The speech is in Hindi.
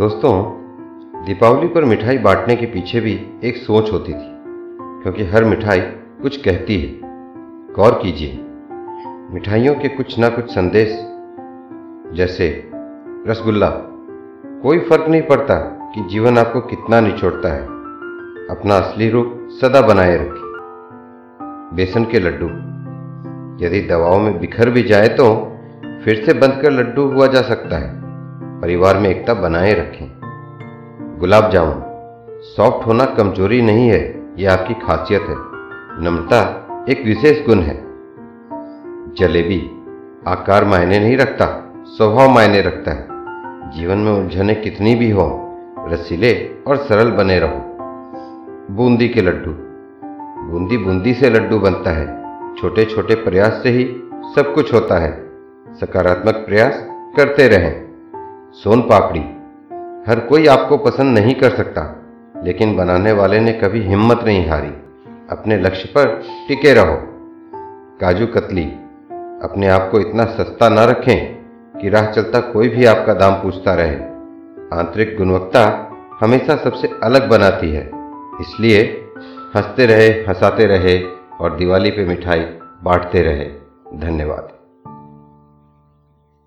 दोस्तों, दीपावली पर मिठाई बांटने के पीछे भी एक सोच होती थी, क्योंकि हर मिठाई कुछ कहती है। गौर कीजिए, मिठाइयों के कुछ ना कुछ संदेश, जैसे, रसगुल्ला, कोई फ़र्क नहीं पड़ता कि जीवन आपको कितना निचोड़ता है। अपना असली रूप सदा बनाए रखें बेसन के लड्डू, यदि दवाओं में बिखर भी जाए तो फिर से बंद कर लड्डू हुआ जा सकता है। परिवार में एकता बनाए रखें। गुलाब जामुन सॉफ्ट होना कमज़ोरी नहीं है, यह आपकी खासियत है। नम्रता एक विशेष गुण है। जलेबी आकार मायने नहीं रखता, स्वभाव मायने रखता है। जीवन में उलझने कितनी भी हो, रसीले और सरल बने रहो। बूंदी के लड्डू, बूंदी बूंदी से लड्डू बनता है। छोटे छोटे प्रयास से ही सब कुछ होता है। सकारात्मक प्रयास करते रहें। सोन पापड़ी। हर कोई आपको पसंद नहीं कर सकता, लेकिन बनाने वाले ने कभी हिम्मत नहीं हारी। अपने लक्ष्य पर टिके रहो। काजू कतली, अपने आप को इतना सस्ता ना रखें कि राह चलता कोई भी आपका दाम पूछता रहे। आंतरिक गुणवत्ता हमेशा सबसे अलग बनाती है, इसलिए हँसते रहे, हंसाते रहे और दिवाली पे मिठाई बांटते रहे। धन्यवाद।